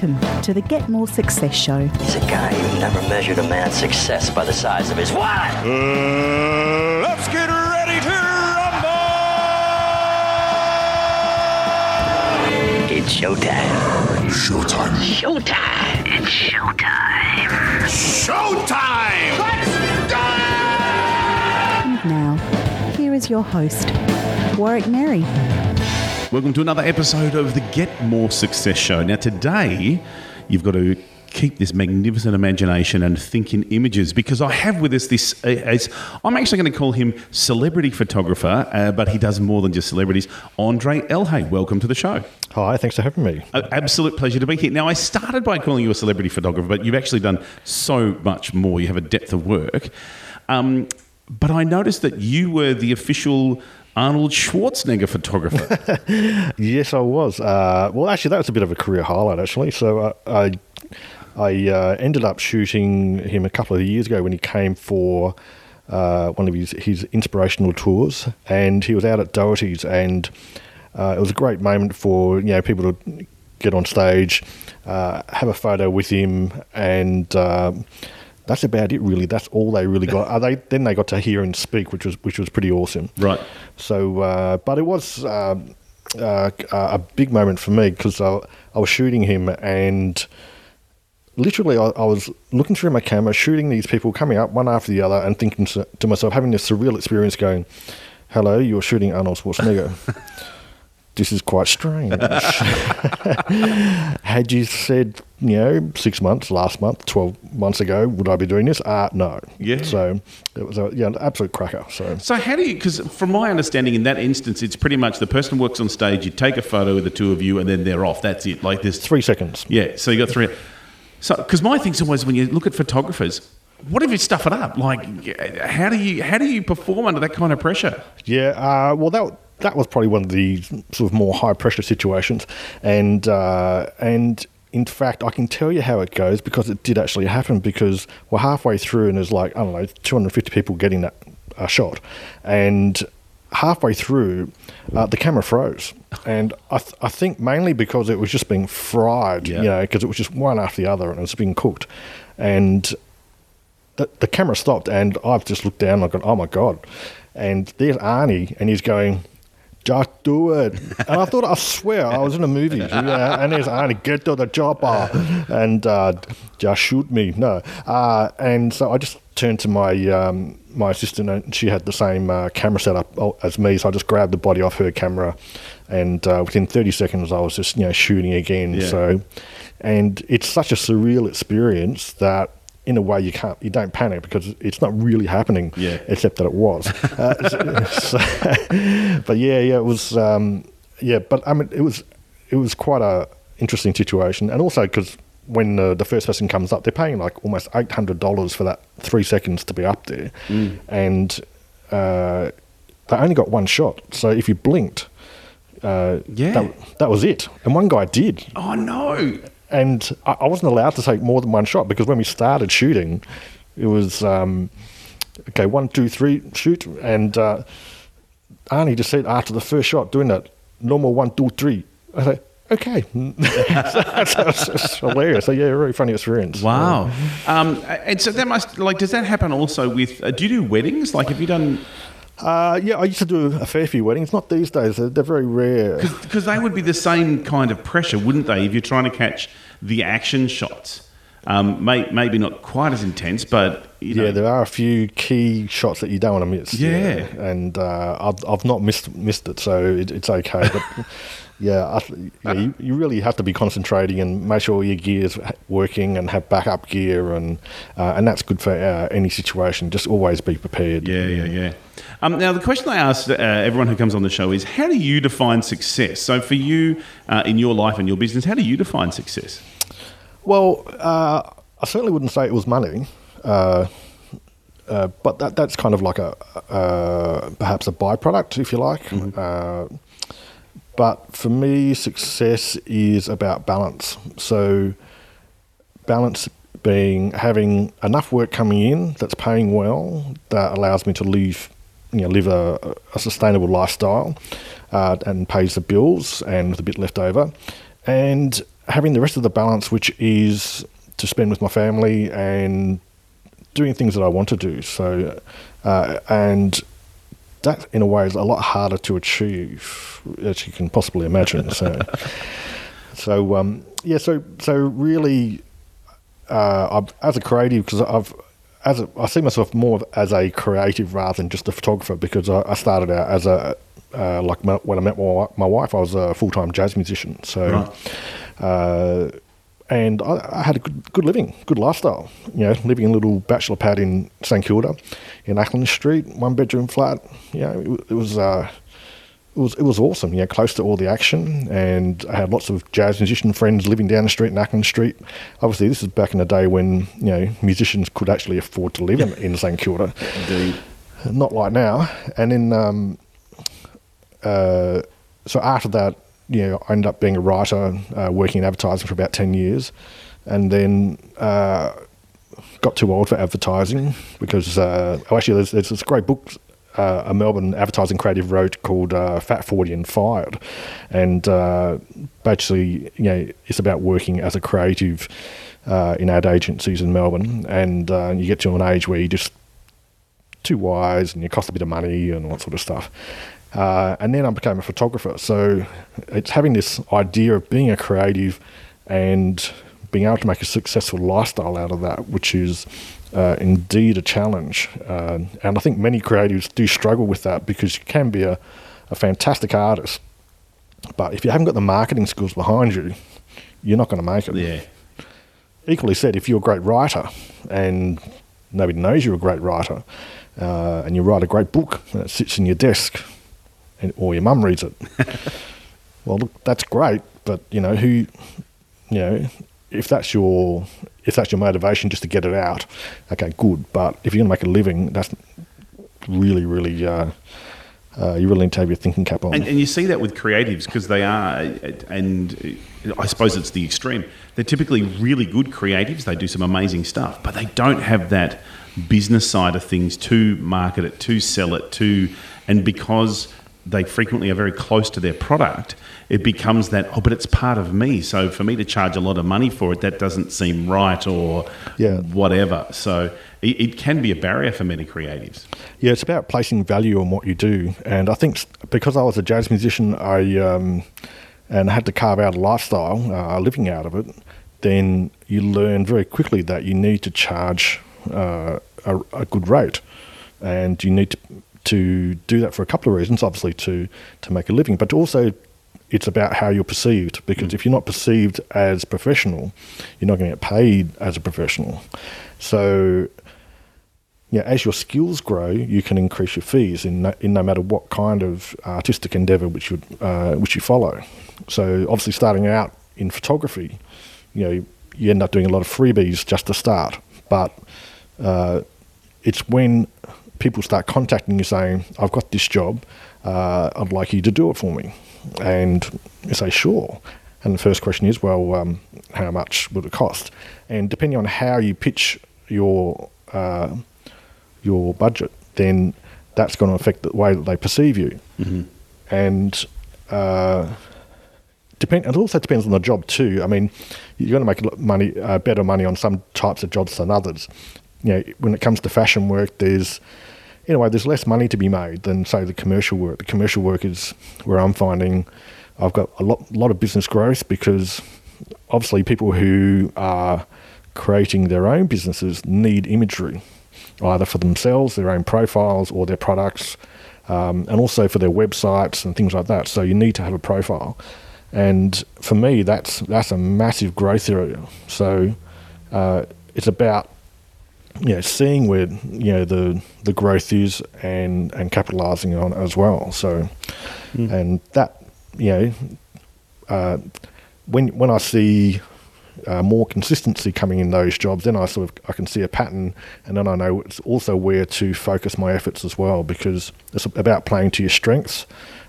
Welcome to the Get More Success Show. He's a guy who never measured a man's success by the size of his what? Uh, let's get ready to rumble! It's showtime. Showtime. Showtime. It's showtime. Showtime! Let's go! And now, here is your host, Warwick Merry. Welcome to another episode of the Get More Success Show. Now, today, you've got to keep this magnificent imagination and think in images because I have with us this. Uh, as, I'm actually going to call him celebrity photographer, uh, but he does more than just celebrities. Andre Elhay, welcome to the show. Hi, thanks for having me. An absolute pleasure to be here. Now, I started by calling you a celebrity photographer, but you've actually done so much more. You have a depth of work. Um, but I noticed that you were the official Arnold Schwarzenegger photographer. Yes, I was. Uh, well, actually, that was a bit of a career highlight, actually. So uh, I, I uh, ended up shooting him a couple of years ago when he came for uh, one of his, his inspirational tours, and he was out at Doherty's, and uh, it was a great moment for you know people to get on stage, uh, have a photo with him, and. That's about it, really. That's all they really got. Uh, they then they got to hear and speak, which was which was pretty awesome. Right. So, uh, but it was um, uh, a big moment for me because I, I was shooting him and literally I, I was looking through my camera, shooting these people coming up one after the other, and thinking to, to myself, having this surreal experience, going, "Hello, you're shooting Arnold Schwarzenegger." this is quite strange. Had you said, you know, six months, last month, 12 months ago, would I be doing this? Uh, no. Yeah. So it was a, yeah, an absolute cracker. So So how do you? Because from my understanding, in that instance, it's pretty much the person works on stage. You take a photo of the two of you, and then they're off. That's it. Like there's three seconds. Yeah. So you got three. So because my thing's always when you look at photographers, what if you stuff it up? Like how do you how do you perform under that kind of pressure? Yeah, uh, well, that that was probably one of the sort of more high pressure situations, and uh, and in fact, I can tell you how it goes because it did actually happen. Because we're halfway through, and there's like I don't know, 250 people getting that uh, shot, and halfway through, uh, the camera froze, and I, th- I think mainly because it was just being fried, Yeah. you know, because it was just one after the other, and it was being cooked, and the, the camera stopped, and I've just looked down and I've gone, oh my God. And there's Arnie, and he's going, just do it. And I thought, I swear, I was in a movie. Yeah, and there's Arnie, get to the chopper and uh, just shoot me. No. Uh, and so I just turned to my um, my assistant, and she had the same uh, camera setup as me. So I just grabbed the body off her camera, and uh, within 30 seconds, I was just you know shooting again. Yeah. So, and it's such a surreal experience that in a way you can't you don't panic because it's not really happening Yeah. except that it was. Uh, so, but yeah yeah it was um, yeah but I mean it was it was quite a interesting situation. And also because when the, the first person comes up they're paying like almost $800 for that three seconds to be up there. And uh, they only got one shot. So if you blinked uh, Yeah. that, that was it. And one guy did. Oh no! And I, I wasn't allowed to take more than one shot because when we started shooting, it was um, okay, one, two, three, shoot, and uh, Arnie just said after the first shot, doing that, no more one, two, three. I said, okay, that's, that's hilarious. So yeah, really funny experience. Wow. Um, and so that must like does that happen also with? Uh, do you do weddings? Like have you done? Uh, yeah, I used to do a fair few weddings. Not these days; they're, they're very rare. Because they would be the same kind of pressure, wouldn't they? If you're trying to catch the action shots, um, may, maybe not quite as intense, but you know, Yeah, there are a few key shots that you don't want to miss. Yeah. and uh, I've I've not missed missed it, so it, it's okay. But yeah, I, th- yeah you, you really have to be concentrating and make sure your gear is working and have backup gear, and uh, and that's good for uh, any situation. Just always be prepared. Yeah, yeah, yeah. Um, now, the question I ask uh, everyone who comes on the show is how do you define success? So, for you uh, in your life and your business, how do you define success? Well, uh, I certainly wouldn't say it was money, uh, uh, but that that's kind of like a uh, perhaps a byproduct, if you like. Uh, but for me, success is about balance. So, balance being having enough work coming in that's paying well that allows me to live, you know, live a, a sustainable lifestyle uh, and pays the bills and with a bit left over, and having the rest of the balance, which is to spend with my family and doing things that I want to do. So, uh, and that in a way is a lot harder to achieve, as you can possibly imagine. So, so um, yeah, so so really, uh, I've, as a creative, because I've as a, I see myself more as a creative rather than just a photographer because I, I started out as a uh, like my, when I met my, my wife, I was a full time jazz musician. So, Right. uh, and I, I had a good, good living, good lifestyle. You know, living in a little bachelor pad in St Kilda, in Acland Street, one bedroom flat. You know, it, it was. Uh, it was it was awesome, you know, close to all the action, and I had lots of jazz musician friends living down the street in Acland Street. Obviously, this is back in the day when you know musicians could actually afford to live in, in St Kilda Indeed. not like now. And then, um, uh, so after that, you know, I ended up being a writer, uh, working in advertising for about 10 years. And then uh, got too old for advertising because, uh, oh, actually, there's, there's this great book uh, a Melbourne advertising creative wrote called uh, Fat 40 and Fired. And uh, basically, you know, it's about working as a creative in ad agencies in Melbourne. And you get to an age where you're just too wise and you cost a bit of money and all that sort of stuff. Uh, and then I became a photographer. So it's having this idea of being a creative and being able to make a successful lifestyle out of that, which is uh, indeed a challenge. Uh, and I think many creatives do struggle with that because you can be a, a fantastic artist, but if you haven't got the marketing skills behind you, you're not going to make it Yeah. equally said, if you're a great writer and nobody knows you're a great writer, uh, and you write a great book and it sits in your desk, and, or your mum reads it, well, look, that's great. But you know who, you know, if that's your if that's your motivation just to get it out, okay, good. But if you're going to make a living, that's really, really. Uh, uh, you really need to have your thinking cap on. And, and you see that with creatives because they are, and I suppose it's the extreme. They're typically really good creatives. They do some amazing stuff, but they don't have that business side of things to market it, to sell it, to, and because they frequently are very close to their product, it becomes that, oh, but it's part of me. So for me to charge a lot of money for it, that doesn't seem right or Yeah. whatever. So it, it can be a barrier for many creatives. Yeah, it's about placing value on what you do, and I think because I was a jazz musician, I um, and had to carve out a lifestyle, uh, living out of it. Then you learn very quickly that you need to charge uh, a, a good rate, and you need to to do that for a couple of reasons. Obviously, to to make a living, but also it's about how you're perceived. Because if you're not perceived as professional, you're not going to get paid as a professional. So yeah, as your skills grow, you can increase your fees in no, in no matter what kind of artistic endeavour which you uh, which you follow. So obviously, starting out in photography, you know, you end up doing a lot of freebies just to start. But uh, it's when people start contacting you saying, "I've got this job, uh, I'd like you to do it for me," and you say, "Sure." And the first question is, "Well, um, how much would it cost?" And depending on how you pitch your uh, your budget, then that's going to affect the way that they perceive you. And uh, depend. It also depends on the job too. I mean, you're going to make a lot money, uh, better money on some types of jobs than others. You know, when it comes to fashion work, there's in a way there's less money to be made than say the commercial work. The commercial work is where I'm finding I've got a lot, lot of business growth because obviously people who are creating their own businesses need imagery, either for themselves, their own profiles, or their products, um, and also for their websites and things like that. So you need to have a profile, and for me, that's that's a massive growth area. So uh, it's about you know, seeing where you know the the growth is and and capitalising on it as well. So, and that you know, uh, when when I see uh, more consistency coming in those jobs, then I sort of I can see a pattern, and then I know it's also where to focus my efforts as well because it's about playing to your strengths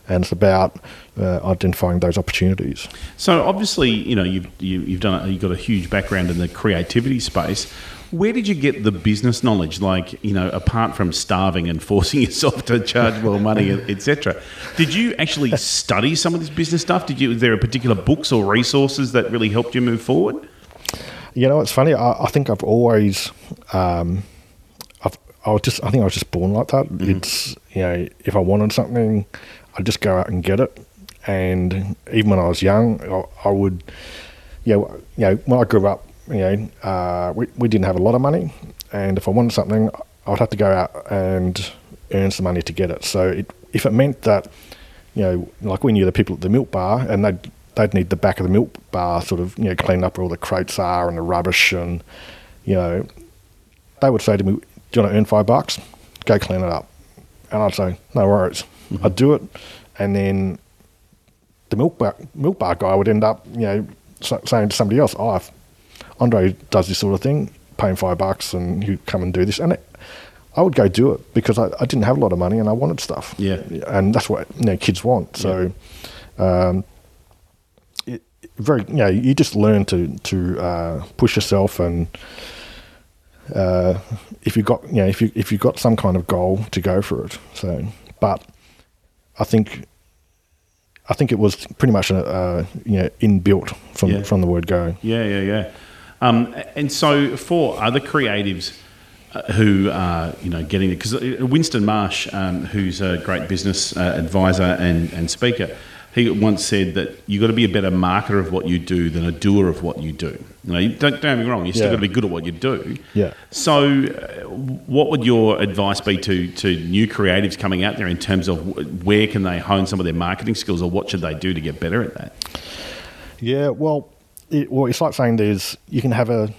and it's about uh, identifying those opportunities. So obviously, you know, you've you, you've done you've got a huge background in the creativity space. Where did you get the business knowledge? Like, you know, apart from starving and forcing yourself to charge more money, etc. Did you actually study some of this business stuff? Did you? Was there a particular books or resources that really helped you move forward? You know, it's funny. I, I think I've always, um, I've, I was just, I think I was just born like that. It's, you know, if I wanted something, I'd just go out and get it. And even when I was young, I, I would, you know, you know, when I grew up, you know, uh, we, we didn't have a lot of money, and if I wanted something, I would have to go out and earn some money to get it. So it, if it meant that, you know, like we knew the people at the milk bar, and they'd they'd need the back of the milk bar sort of you know cleaned up where all the crates are and the rubbish, and you know, they would say to me, "Do you want to earn five bucks? Go clean it up." And I'd say, "No worries." I'd do it, and then the milk bar, milk bar guy would end up, you know, saying to somebody else, "Oh, if Andre does this sort of thing, pay him five bucks, and he'd come and do this." And it, I would go do it because I, I didn't have a lot of money and I wanted stuff. Yeah. and that's what you know kids want. So, um, it, very you know you just learn to to uh, push yourself and. Uh, if you got you know if you if you got some kind of goal to go for it so but I think I think it was pretty much a, uh, you know inbuilt from Yeah. from the word go. Yeah, yeah, yeah. Um, and so for other creatives uh, who are, you know, getting it, because Winston Marsh, um, who's a great business uh, advisor and, and speaker, he once said that you've got to be a better marketer of what you do than a doer of what you do. You know, you don't, don't get me wrong, you still Yeah. got to be good at what you do. Yeah. So, uh, what would your advice be to, to new creatives coming out there in terms of where can they hone some of their marketing skills or what should they do to get better at that? Yeah, well, it, well, it's like saying there's you can have a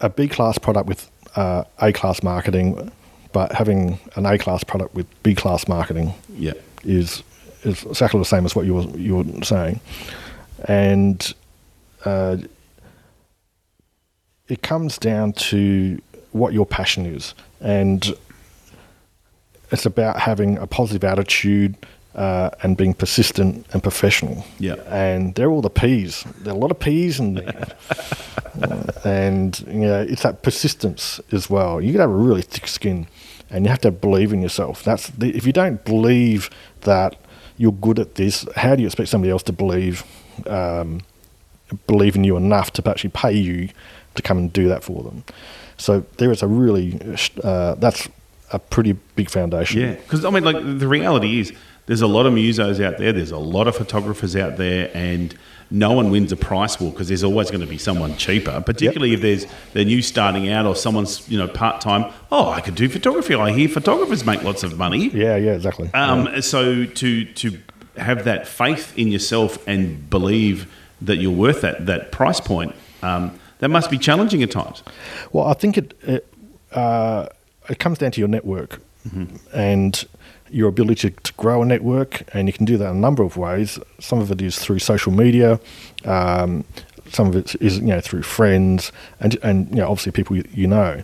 a B class product with uh, A class marketing, but having an A class product with B class marketing Yeah. is is exactly the same as what you were you were saying, and uh, it comes down to what your passion is, and it's about having a positive attitude uh, and being persistent and professional. Yeah. and they're all the P's. There are a lot of P's in there. Uh, and you know it's that persistence as well. You got to have a really thick skin, and you have to believe in yourself. That's the, if you don't believe that you're good at this, how do you expect somebody else to believe um, believe in you enough to actually pay you to come and do that for them? So there is a really uh, that's a pretty big foundation. Yeah, because I mean, like the reality is, there's a lot of musos out there. There's a lot of photographers out there, and no one wins a price war because there's always going to be someone cheaper. Particularly if there's they're new starting out or someone's you know part time. Oh, I could do photography. I hear photographers make lots of money. Yeah, yeah, exactly. Um, So to to have that faith in yourself and believe that you're worth that that price point, um, that must be challenging at times. Well, I think it it, uh, it comes down to your network and your ability to, to grow a network, and you can do that in a number of ways. Some of it is through social media. Um, some of it is you know through friends and and you know obviously people you, you know.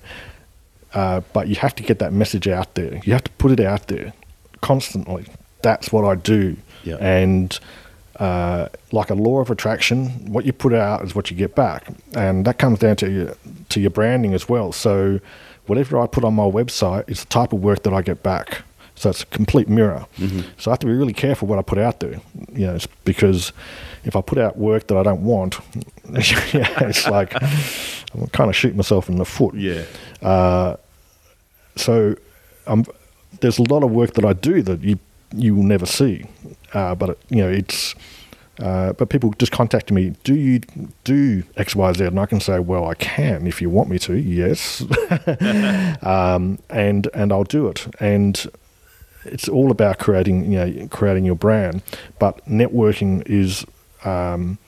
Uh, but you have to get that message out there. You have to put it out there constantly. That's what I do. Yeah. And uh, like a law of attraction, what you put out is what you get back, and that comes down to your to your branding as well. So, whatever I put on my website is the type of work that I get back. So it's a complete mirror. So I have to be really careful what I put out there, you know, it's because if I put out work that I don't want, yeah, it's like I'm kind of shooting myself in the foot Yeah. so um, there's a lot of work that I do that you you will never see, uh, but it, you know it's. Uh, but people just contact me. Do you do X, Y, Z? And I can say, well, I can if you want me to. Yes, um, and and I'll do it. And it's all about creating, you know, creating your brand. But networking is um,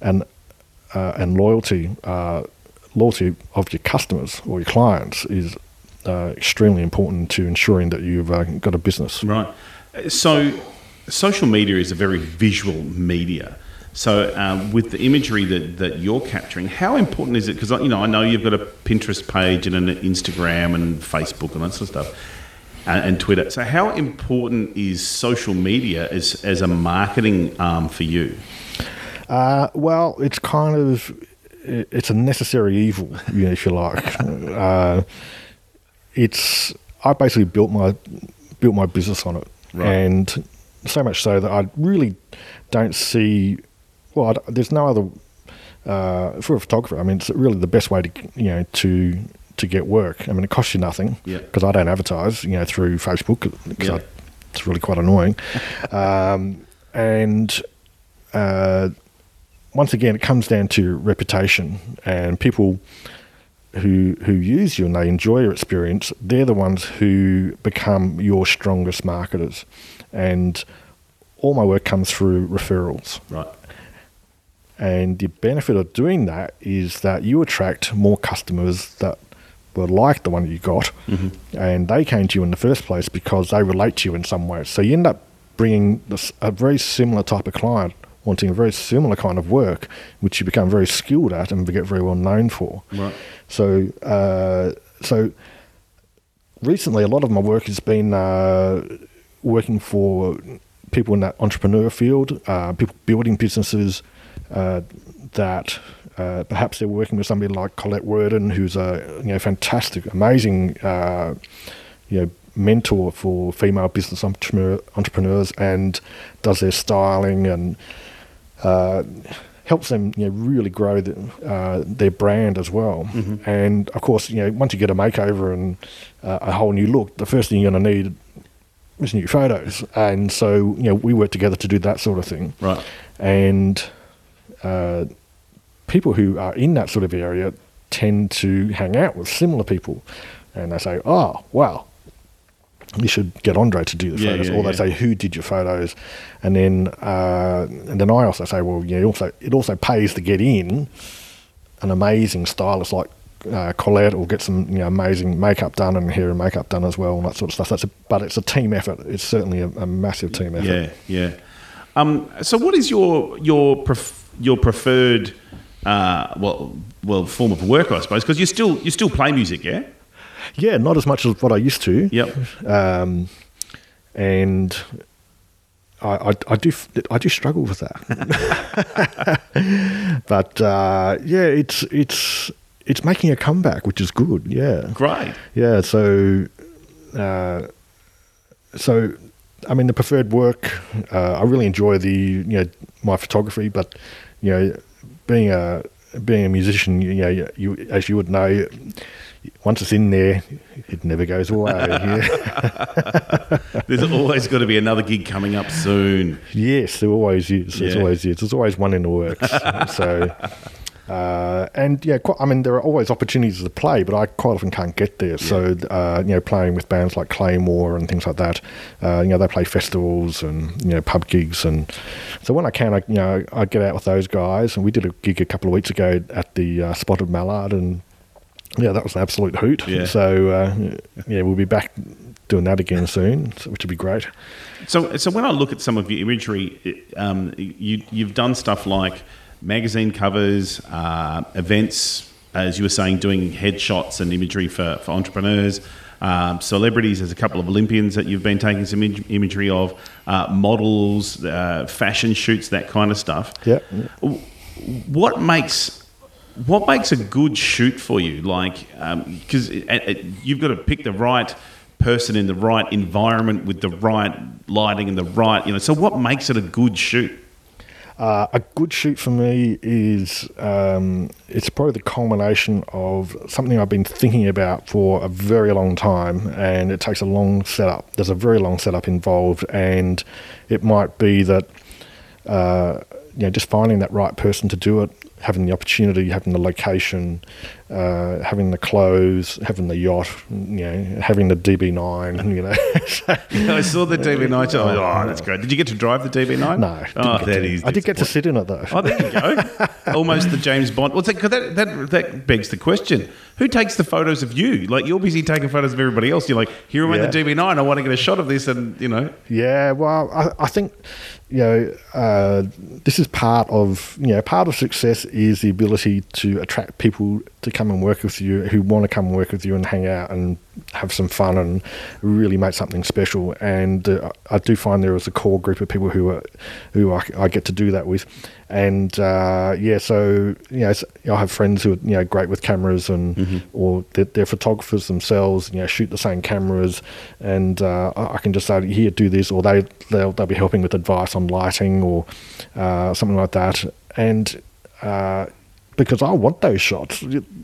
and uh, and loyalty, uh, loyalty of your customers or your clients is uh, extremely important to ensuring that you've uh, got a business. Right. So, social media is a very visual media. So, um, with the imagery that, that you're capturing, how important is it? Because you know, I know you've got a Pinterest page and an Instagram and Facebook and that sort of stuff. And, and Twitter. So, how important is social media as as a marketing arm for you? Uh, well, it's kind of it's a necessary evil, you know, if you like. uh, it's I basically built my built my business on it, Right. and so much so that I really don't see. Well, I, there's no other uh, for a photographer. I mean, it's really the best way to you know to to get work. I mean, it costs you nothing Yeah. because I don't advertise, you know, through Facebook because Yeah. it's really quite annoying. um, and uh, once again, it comes down to reputation and people who who use you and they enjoy your experience. They're the ones who become your strongest marketers, and all my work comes through referrals. Right. And the benefit of doing that is that you attract more customers that were like the one you got, and they came to you in the first place because they relate to you in some way. So you end up bringing this, a very similar type of client wanting a very similar kind of work, which you become very skilled at and get very well known for. Right. So, uh, so recently, a lot of my work has been uh, working for people in that entrepreneur field, uh, people building businesses uh, that uh, perhaps they're working with somebody like Colette Worden, who's a you know fantastic, amazing, uh, you know mentor for female business entrepreneur, entrepreneurs and does their styling and uh, helps them you know really grow the, uh, their brand as well. And of course, you know once you get a makeover and uh, a whole new look, the first thing you're going to need is new photos. And so you know we work together to do that sort of thing. Right. And uh, people who are in that sort of area tend to hang out with similar people, and they say, "Oh, wow." You should get Andre to do the Yeah, photos, yeah, or they yeah. say, "Who did your photos?" And then, uh, and then I also say, "Well, yeah, also it also pays to get in an amazing stylist like uh, Colette, or get some you know amazing makeup done and hair and makeup done as well, and that sort of stuff." That's a, but it's a team effort. It's certainly a, a massive team effort. Yeah, yeah. Um, so, what is your your pref- your preferred uh, well well form of work, I suppose? Because you still you still play music, yeah. Yeah, not as much as what I used to. Yep. Um, and I, I, I do I do struggle with that. but uh, yeah, it's it's it's making a comeback, which is good. Yeah, Great. yeah. So uh, so I mean, the preferred work. Uh, I really enjoy the you know my photography, but you know, being a being a musician, you know, you, you as you would know, once it's in there, it never goes away. yeah. There's always got to be another gig coming up soon. Yes, there always is. There's Yeah. always is. There's always one in the works. so, uh, and yeah, quite, I mean, there are always opportunities to play, but I quite often can't get there. So, uh, you know, playing with bands like Claymore and things like that, uh, you know, they play festivals and you know pub gigs, and so when I can, I you know, I get out with those guys, and we did a gig a couple of weeks ago at the uh, Spotted Mallard, and yeah, that was an absolute hoot. Yeah. So, uh, yeah, we'll be back doing that again soon, which would be great. So, so when I look at some of your imagery, um, you, you've done stuff like magazine covers, uh, events, as you were saying, doing headshots and imagery for, for entrepreneurs, um, celebrities. There's a couple of Olympians that you've been taking some im- imagery of, uh, models, uh, fashion shoots, that kind of stuff. Yeah. What makes what makes a good shoot for you? Like, because you've got to pick the right person in the right environment with the right lighting and the right, you know. So, what makes it a good shoot? Uh, a good shoot for me is um, it's probably the culmination of something I've been thinking about for a very long time, and it takes a long setup. There's a very long setup involved, and it might be that uh, you know just finding that right person to do it, having the opportunity, having the location, uh, having the clothes, having the yacht, you know, having the DB9, you know. I saw the DB9. Oh, that's great. Did you get to drive the DB9? no, Oh, that is. I did get to sit in it though. Oh, there you go. Almost the James Bond. Well, that, that, that, that begs the question who takes the photos of you? Like, you're busy taking photos of everybody else. You're like, here am I in the DB9. I want to get a shot of this. And, you know, Yeah, well, I, I think you know uh, this is part of you know part of success is the ability to attract people to come and work with you who want to come and work with you and hang out and have some fun and really make something special. And uh, I do find there is a core group of people who are who I, I get to do that with. And uh, yeah, so you know, I have friends who are you know great with cameras and or they're, they're photographers themselves. You know, shoot the same cameras, and uh, I I can just say here do this, or they they'll, they'll be helping with advice on lighting or uh, something like that. And uh, because I want those shots,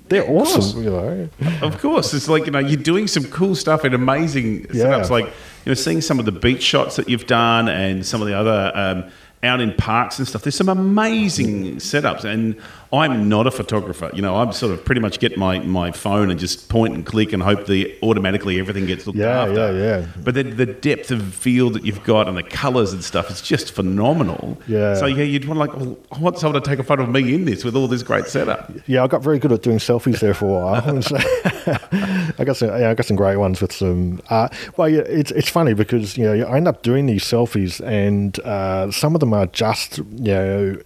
they're awesome. You know, Of course, it's like you know you're doing some cool stuff and amazing Yeah. setups. Like you know, seeing some of the beach shots that you've done and some of the other um, out in parks and stuff. There's some amazing setups, and I'm not a photographer. You know, I'm sort of pretty much get my, my phone and just point and click and hope the automatically everything gets looked Yeah, after. yeah, yeah. But the, the depth of field that you've got and the colours and stuff, it's just phenomenal. Yeah. So yeah, you'd want like, well, I want someone to take a photo of me in this with all this great setup. Yeah, I got very good at doing selfies there for a while. So, I got some, yeah, I got some great ones with some. Uh, well, yeah, it's it's funny because you know I end up doing these selfies, and uh, some of them are just you know.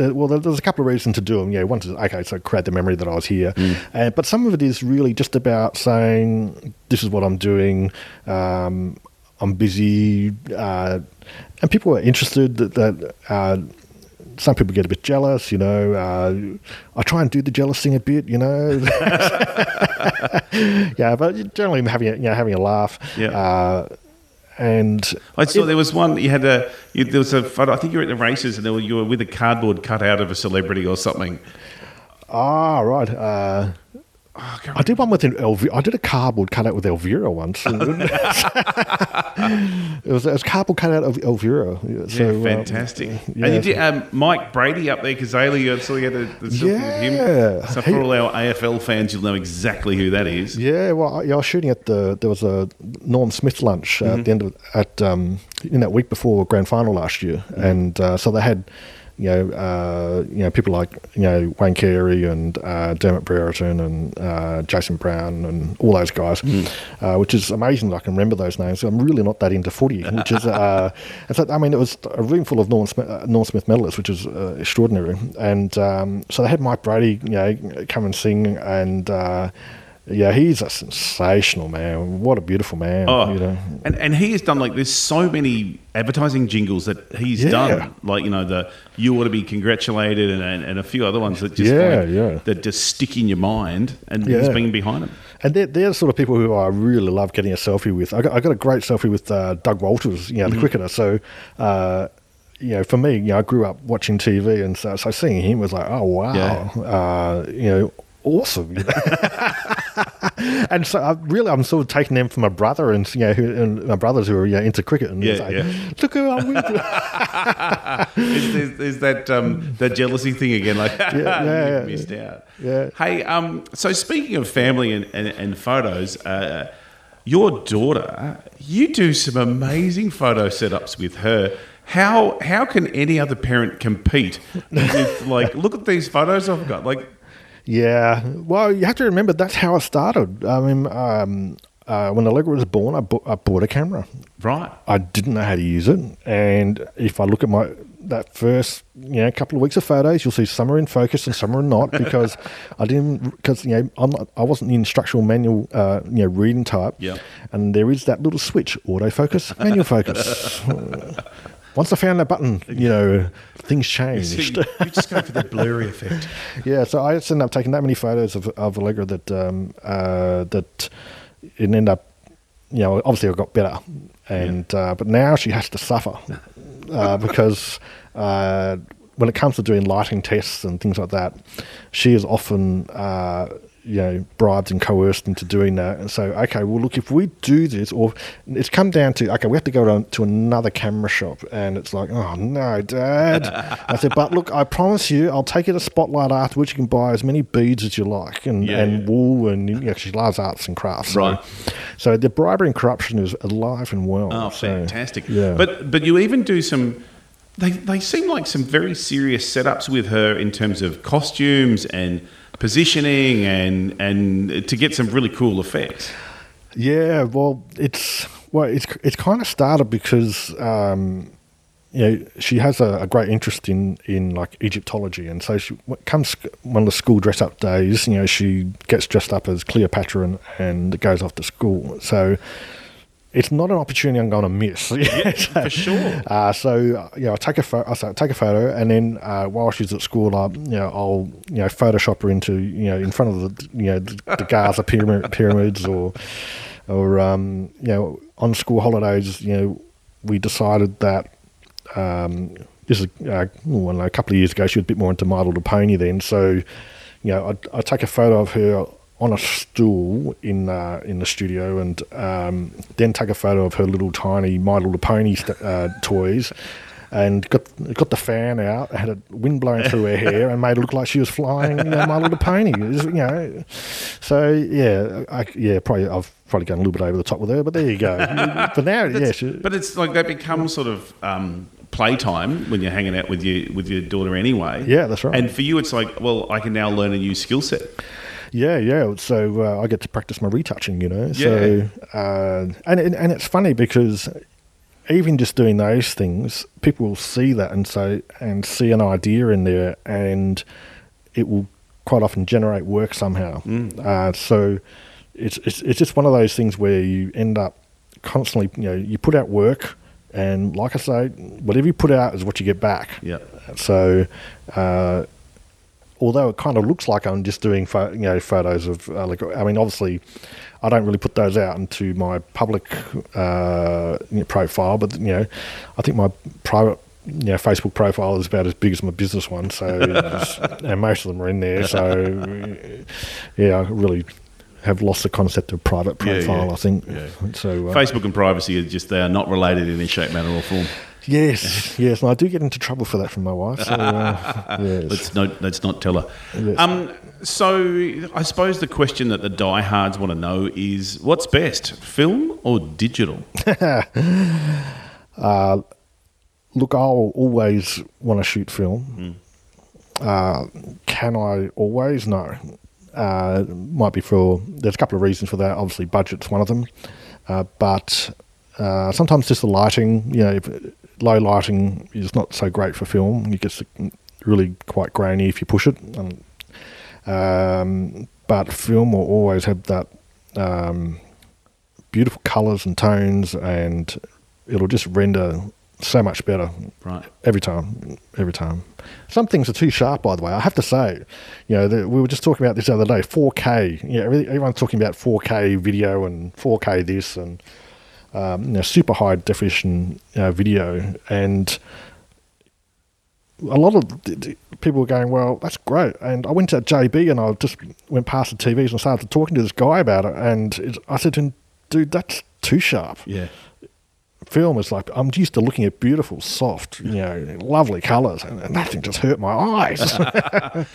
Well, there- there's a couple of reasons to do them. Yeah, one is okay, so create the memory that I was here, uh, but some of it is really just about saying this is what I'm doing. Um, I'm busy, uh, and people are interested that, that uh, some people get a bit jealous, you know. Uh, I try and do the jealous thing a bit, you know. yeah, but generally having a, you know having a laugh. Yeah. Uh, and I saw there was one. You had a. You, there was a photo. I think you were at the races, and there were, you were with a cardboard cutout of a celebrity or something. ah right. Uh, I did one with an Elvira. I did a cardboard cutout with Elvira once. it was it was cardboard cutout of Elvira. So, Yeah, um, fantastic. yeah. And you did um, Mike Brady up there, Cazaly. I saw you had a, the selfie with him. Yeah. So He- for all our AFL fans, you'll know exactly who that is. Yeah, well, I, yeah, I was shooting at the there was a Norm Smith lunch uh, Mm-hmm. at the end of at um, in that week before grand final last year, Mm-hmm. and uh, so they had you know uh, you know people like you know Wayne Carey and uh, Dermott Brereton and uh, Jason Brown and all those guys, Mm. uh, which is amazing. that I can remember those names. I'm really not that into footy, which is uh, so, I mean it was a room full of Norm Smith, uh, Norm Smith medalists, which is uh, extraordinary. And um, so they had Mike Brady, you know, come and sing and. Yeah, he's a sensational man. What a beautiful man. Oh, you know. and and he has done like there's so many advertising jingles that he's Yeah. done, like you know the you ought to be congratulated and, and, and a few other ones that just Yeah, like, yeah. that just stick in your mind, and Yeah. he's been behind them. And they're, they're the sort of people who I really love getting a selfie with. I got, I got a great selfie with uh, Doug Walters, you know, the cricketer. So, uh, you know, for me, you know, I grew up watching TV, and so, so seeing him was like, oh wow, Yeah. uh, you know, awesome. you know. and so, I, really, I'm sort of taking them from my brother and you know, who, and my brothers who are you know, into cricket, and Yeah, like, yeah. look who I'm with. Is, there's, there's that um, that jealousy thing again, like yeah, yeah. missed out. Yeah. Hey, um, so speaking of family and, and, and photos, uh, your daughter, you do some amazing photo setups with her. How how can any other parent compete with like look at these photos I've got like Yeah, well, you have to remember that's how it started. I mean, um, uh, when Allegra was born, I, bu- I bought a camera. right I didn't know how to use it, and if I look at my that first you know couple of weeks of photos, you'll see some are in focus and some are not because I didn't because you know I'm not, I wasn't the instructional manual uh, you know reading type. Yeah. and there is that little switch autofocus, manual focus. Once I found that button, you know, things changed. you, you just go for the blurry effect. Yeah, so I just ended up taking that many photos of, of Allegra that um, uh, that it ended up, you know, obviously I got better, and uh, but now she has to suffer uh, because uh, when it comes to doing lighting tests and things like that, she is often. You know, bribed and coerced into doing that. And so, okay, well, look, if we do this, or it's come down to, okay, we have to go to, to another camera shop. And it's like, oh, no, Dad. I said, but look, I promise you, I'll take you to Spotlight afterwards. You can buy as many beads as you like and, Yeah, and yeah. wool. And, you know, she loves arts and crafts. So- Right. So, the bribery and corruption is alive and well. Oh, So, fantastic! Yeah. But but you even do some. They they seem like some very serious setups with her in terms of costumes and positioning and and to get some really cool effects. Yeah, well, it's well, it's it's kind of started because um, you know, she has a, a great interest in, in like Egyptology, and so she comes one of the school dress up days. You know, she gets dressed up as Cleopatra and, and goes off to school. So it's not an opportunity I'm going to miss. Yeah, for sure. Uh, so uh, you know, I take a photo. I say, take a photo, and then uh, while she's at school, I you know I'll you know Photoshop her into you know in front of the you know the, the Gaza pyramid, pyramids or or um, you know on school holidays. You know, we decided that um, this is uh, a couple of years ago. She was a bit more into My Little Pony then, so you know I'd, I'd take a photo of her on a stool in uh, in the studio, and um, then take a photo of her little tiny My Little Pony st- uh, toys, and got got the fan out, had a wind blowing through her hair, and made it look like she was flying you know, My Little Pony. Was, you know, so yeah, I, yeah, probably I've probably gone a little bit over the top with her, but there you go. but now, yeah, But it's like that becomes sort of um, playtime when you're hanging out with your with your daughter anyway. Yeah, that's right. And for you, it's like, well, I can now learn a new skill set. Yeah, yeah. So uh, I get to practice my retouching, you know. So uh, and and and it's funny because even just doing those things, people will see that and so and see an idea in there, and it will quite often generate work somehow. Uh, so it's, it's it's just one of those things where you end up constantly, you know, you put out work. And like I say, whatever you put out is what you get back. Yeah. So, uh, although it kind of looks like I'm just doing pho- you know photos of uh, like I mean obviously I don't really put those out into my public uh, you know, profile, but you know I think my private you know Facebook profile is about as big as my business one, so and most of them are in there. So yeah, I really have lost the concept of private Yeah, yeah. profile. I think Yeah. so. Uh, Facebook and privacy are just they are not related in any shape, manner, or form. Yes, yes, and I do get into trouble for that from my wife. So, uh, yes. Let's not let's not tell her. Yes. Um, so I suppose the question that the diehards want to know is, what's best, film or digital? Look, I'll always want to shoot film. Uh, can I always? No. Uh, might be for there's a couple of reasons for that. Obviously, budget's one of them, uh, but uh, sometimes just the lighting. You know, if low lighting is not so great for film. It gets really quite grainy if you push it. Um, um, but film will always have that um, beautiful colours and tones, and it'll just render so much better Right. every time. Every time. Some things are too sharp, by the way. I have to say, you know, the, we were just talking about this the other day. 4K. Yeah, every- everyone's talking about 4K video and 4K this and um, you know, super high definition uh, video, and a lot of people were going, "Well, that's great." And I went to JB and I just went past the TVs and started talking to this guy about it, and it, I said to him, "Dude, that's too sharp." Yeah. Film is like I'm used to looking at beautiful, soft, you know, lovely colours, and, and that thing just hurt my eyes.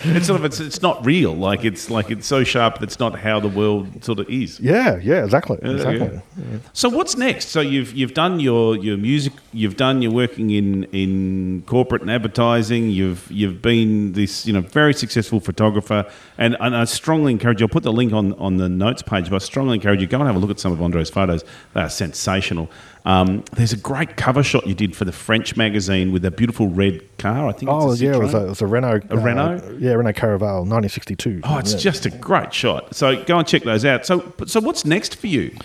It's sort of it's, it's not real. Like it's like it's so sharp that's not how the world sort of is. yeah, yeah, exactly, Yeah, exactly. yeah. So what's next? So you've you've done your, your music. You've done your working in, in corporate and advertising. You've you've been this you know very successful photographer. And, and I strongly encourage you. I'll put the link on, on the notes page. But I strongly encourage you go and have a look at some of Andre's photos. They are sensational. Um, there's a great cover shot you did for the French magazine with a beautiful red car. I think. Oh it's a yeah, it was a, it was a Renault. A Renault? yeah, Renault Caravelle, 1962. Oh, it's yeah. just a great shot. So go and check those out. So so what's next for you?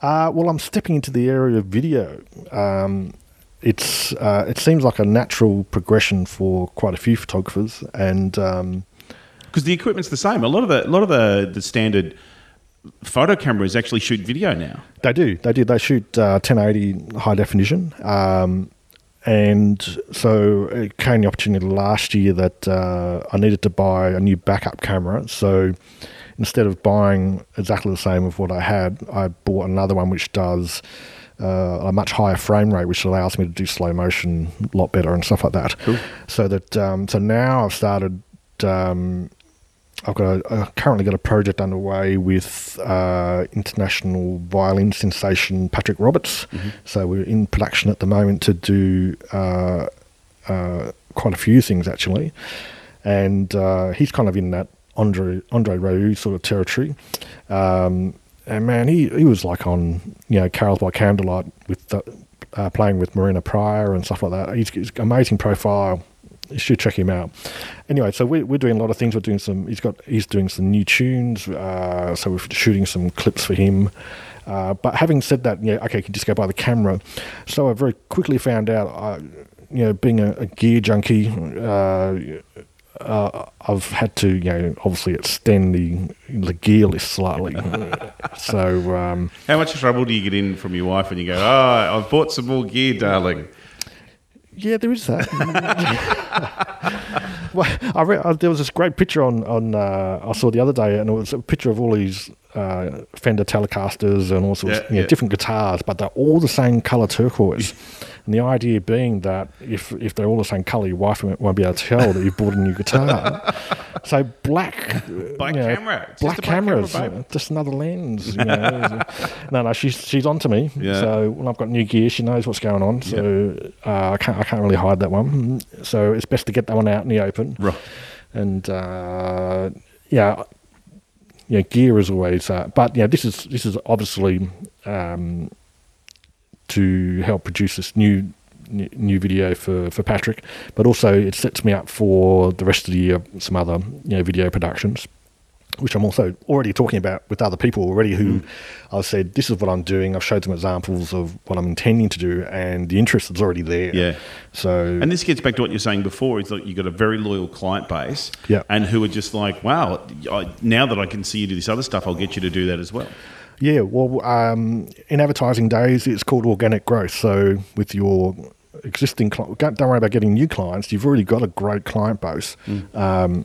Uh, well, I'm stepping into the area of video. Um, it's uh, it seems like a natural progression for quite a few photographers, and um, because the equipment's the same. A lot of the a lot of the, the standard photo cameras actually shoot video now. They do. They do. They shoot uh, 1080 high definition. Um, and so it came the opportunity last year that uh, I needed to buy a new backup camera. So instead of buying exactly the same of what I had, I bought another one which does uh, a much higher frame rate, which allows me to do slow motion a lot better and stuff like that. So that um, so now I've started. Um, I've got a, uh, currently got a project underway with uh, international violin sensation Patrick Roberts. So we're in production at the moment to do uh, uh, quite a few things actually, and uh, he's kind of in that Andre Andre Rieu sort of territory. Um, and man, he, he was like on you know carols by candlelight with the uh, playing with Marina Prior and stuff like that. He's, he's amazing profile. You should check him out. Anyway, so we're, we're doing a lot of things. We're doing some. He's got. He's doing some new tunes. Uh, so we're shooting some clips for him. Uh, but having said that, you know, okay, you can just go by the camera. So I very quickly found out, uh, you know, being a, a gear junkie, uh, uh, I've had to, you know, obviously extend the the gear list slightly. so um, How much trouble do you get in from your wife when you go, oh, I've bought some more gear, darling? Yeah, there is that. well, I re- uh, there was this great picture on on uh, I saw the other day, and it was a picture of all these uh, Fender Telecasters and all sorts, Yeah, you know, yeah. different guitars, but they're all the same color turquoise. and the idea being that if if they're all the same color, your wife won't won't be able to tell that you've bought a new guitar. so black, Black you know, camera. Just black a black camera, cameras, babe. uh, just another lens. You know. no, no, she's she's on to me. Yeah. So when I've got new gear, she knows what's going on. So uh, I can't I can't really hide that one. So it's best to get that one out in the open. Right. And uh, yeah, yeah, gear is always. Uh, but yeah, this is this is obviously um, to help produce this new new video for, for Patrick, but also it sets me up for the rest of the year some other you know video productions, which I'm also already talking about with other people already who mm. I've said this is what I'm doing. I've showed them examples of what I'm intending to do, and the interest is already there. Yeah. So And this gets back to what you're saying before. Is that you've got a very loyal client base, Yeah. and who are just like, wow, I, now that I can see you do this other stuff, I'll get you to do that as well. Yeah, well, um, in advertising days, it's called organic growth. So with your existing client, don't worry about getting new clients. You've already got a great client base um,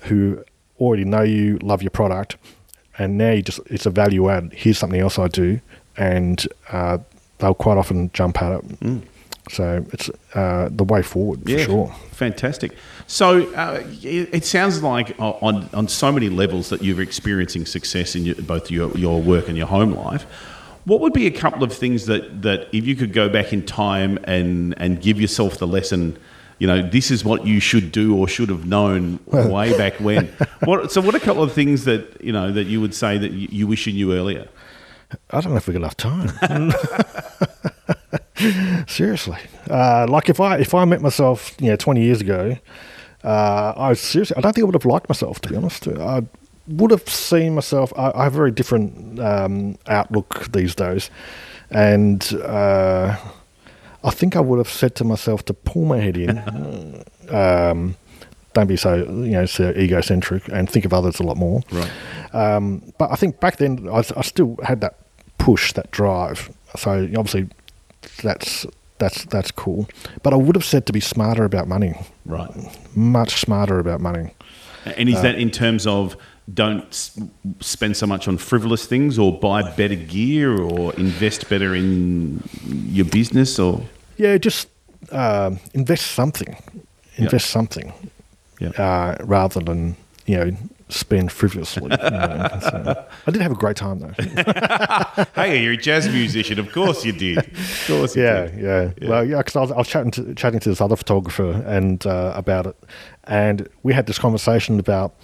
who already know you, love your product, and now you just it's a value add. Here's something else I do, and uh, they'll quite often jump at it. So it's uh, the way forward for sure. Fantastic. So uh, it, it sounds like on on so many levels that you're experiencing success in your, both your your work and your home life. What would be a couple of things that, that if you could go back in time and, and give yourself the lesson, you know, this is what you should do or should have known way back when? What, so, what are a couple of things that you know that you would say that you, you wish you knew earlier? I don't know if we've got enough time. seriously, uh, like if I if I met myself, you know, twenty years ago, uh, I seriously, I don't think I would have liked myself to be honest. I would have seen myself. I, I have a very different um, outlook these days, and uh, I think I would have said to myself to pull my head in. um, don't be so you know so egocentric and think of others a lot more. Right. Um, but I think back then I, I still had that push, that drive. So obviously, that's that's that's cool. But I would have said to be smarter about money, Right. much smarter about money. And is that in terms of don't s- spend so much on frivolous things or buy better gear or invest better in your business or Yeah, just um, invest something, invest something, Yeah. uh, rather than you know spend frivolously. you know. So, I did have a great time though. hey you're a jazz musician of course you did of course you yeah, did. yeah, Well, yeah, because I was, I was chatting to chatting to this other photographer and uh, about it, and we had this conversation about,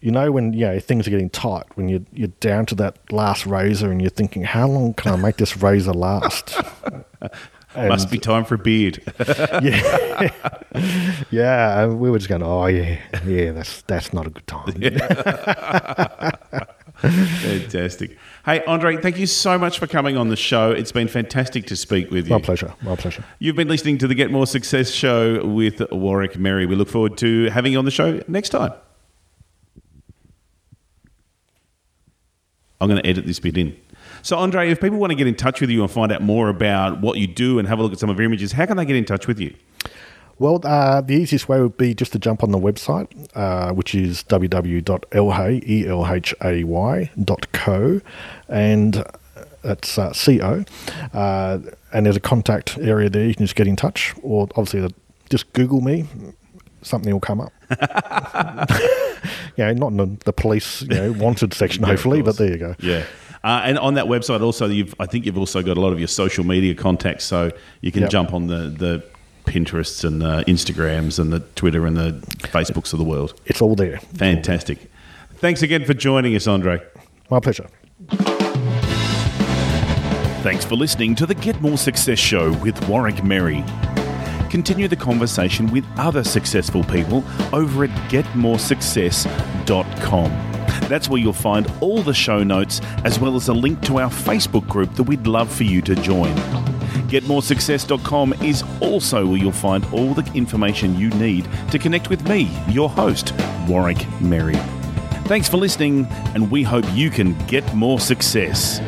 you know, when you know things are getting tight, when you you're down to that last razor, and you're thinking, how long can I make this razor last? And- must be time for a beard yeah, yeah. We were just going, oh yeah, yeah. That's that's not a good time. fantastic hey andre thank you so much for coming on the show it's been fantastic to speak with you My pleasure. My pleasure. You've been listening to the Get More Success show with Warwick Merry. We look forward to having you on the show next time. I'm going to edit this bit in. So, Andre, if people want to get in touch with you and find out more about what you do and have a look at some of your images, how can they get in touch with you? Well, uh, the easiest way would be just to jump on the website, uh, which is www.elhay, E-L-H-A-Y dot co, and uh, that's uh, C-O. Uh, and there's a contact area there. You can just get in touch, or obviously just Google me. Something will come up. know, not in the, the police you know, wanted section, Yeah, hopefully, but there you go. Yeah. Uh, and on that website, also, you've, I think you've also got a lot of your social media contacts, so you can Yep. jump on the, the Pinterests and the Instagrams and the Twitter and the Facebooks of the world. It's all there. Fantastic. Thanks again for joining us, Andre. My pleasure. Thanks for listening to the Get More Success Show with Warwick Merry. Continue the conversation with other successful people over at getmoresuccess.com. That's where you'll find all the show notes as well as a link to our Facebook group that we'd love for you to join. GetMoreSuccess.com is also where you'll find all the information you need to connect with me, your host, Warwick Merry. Thanks for listening, and we hope you can get more success.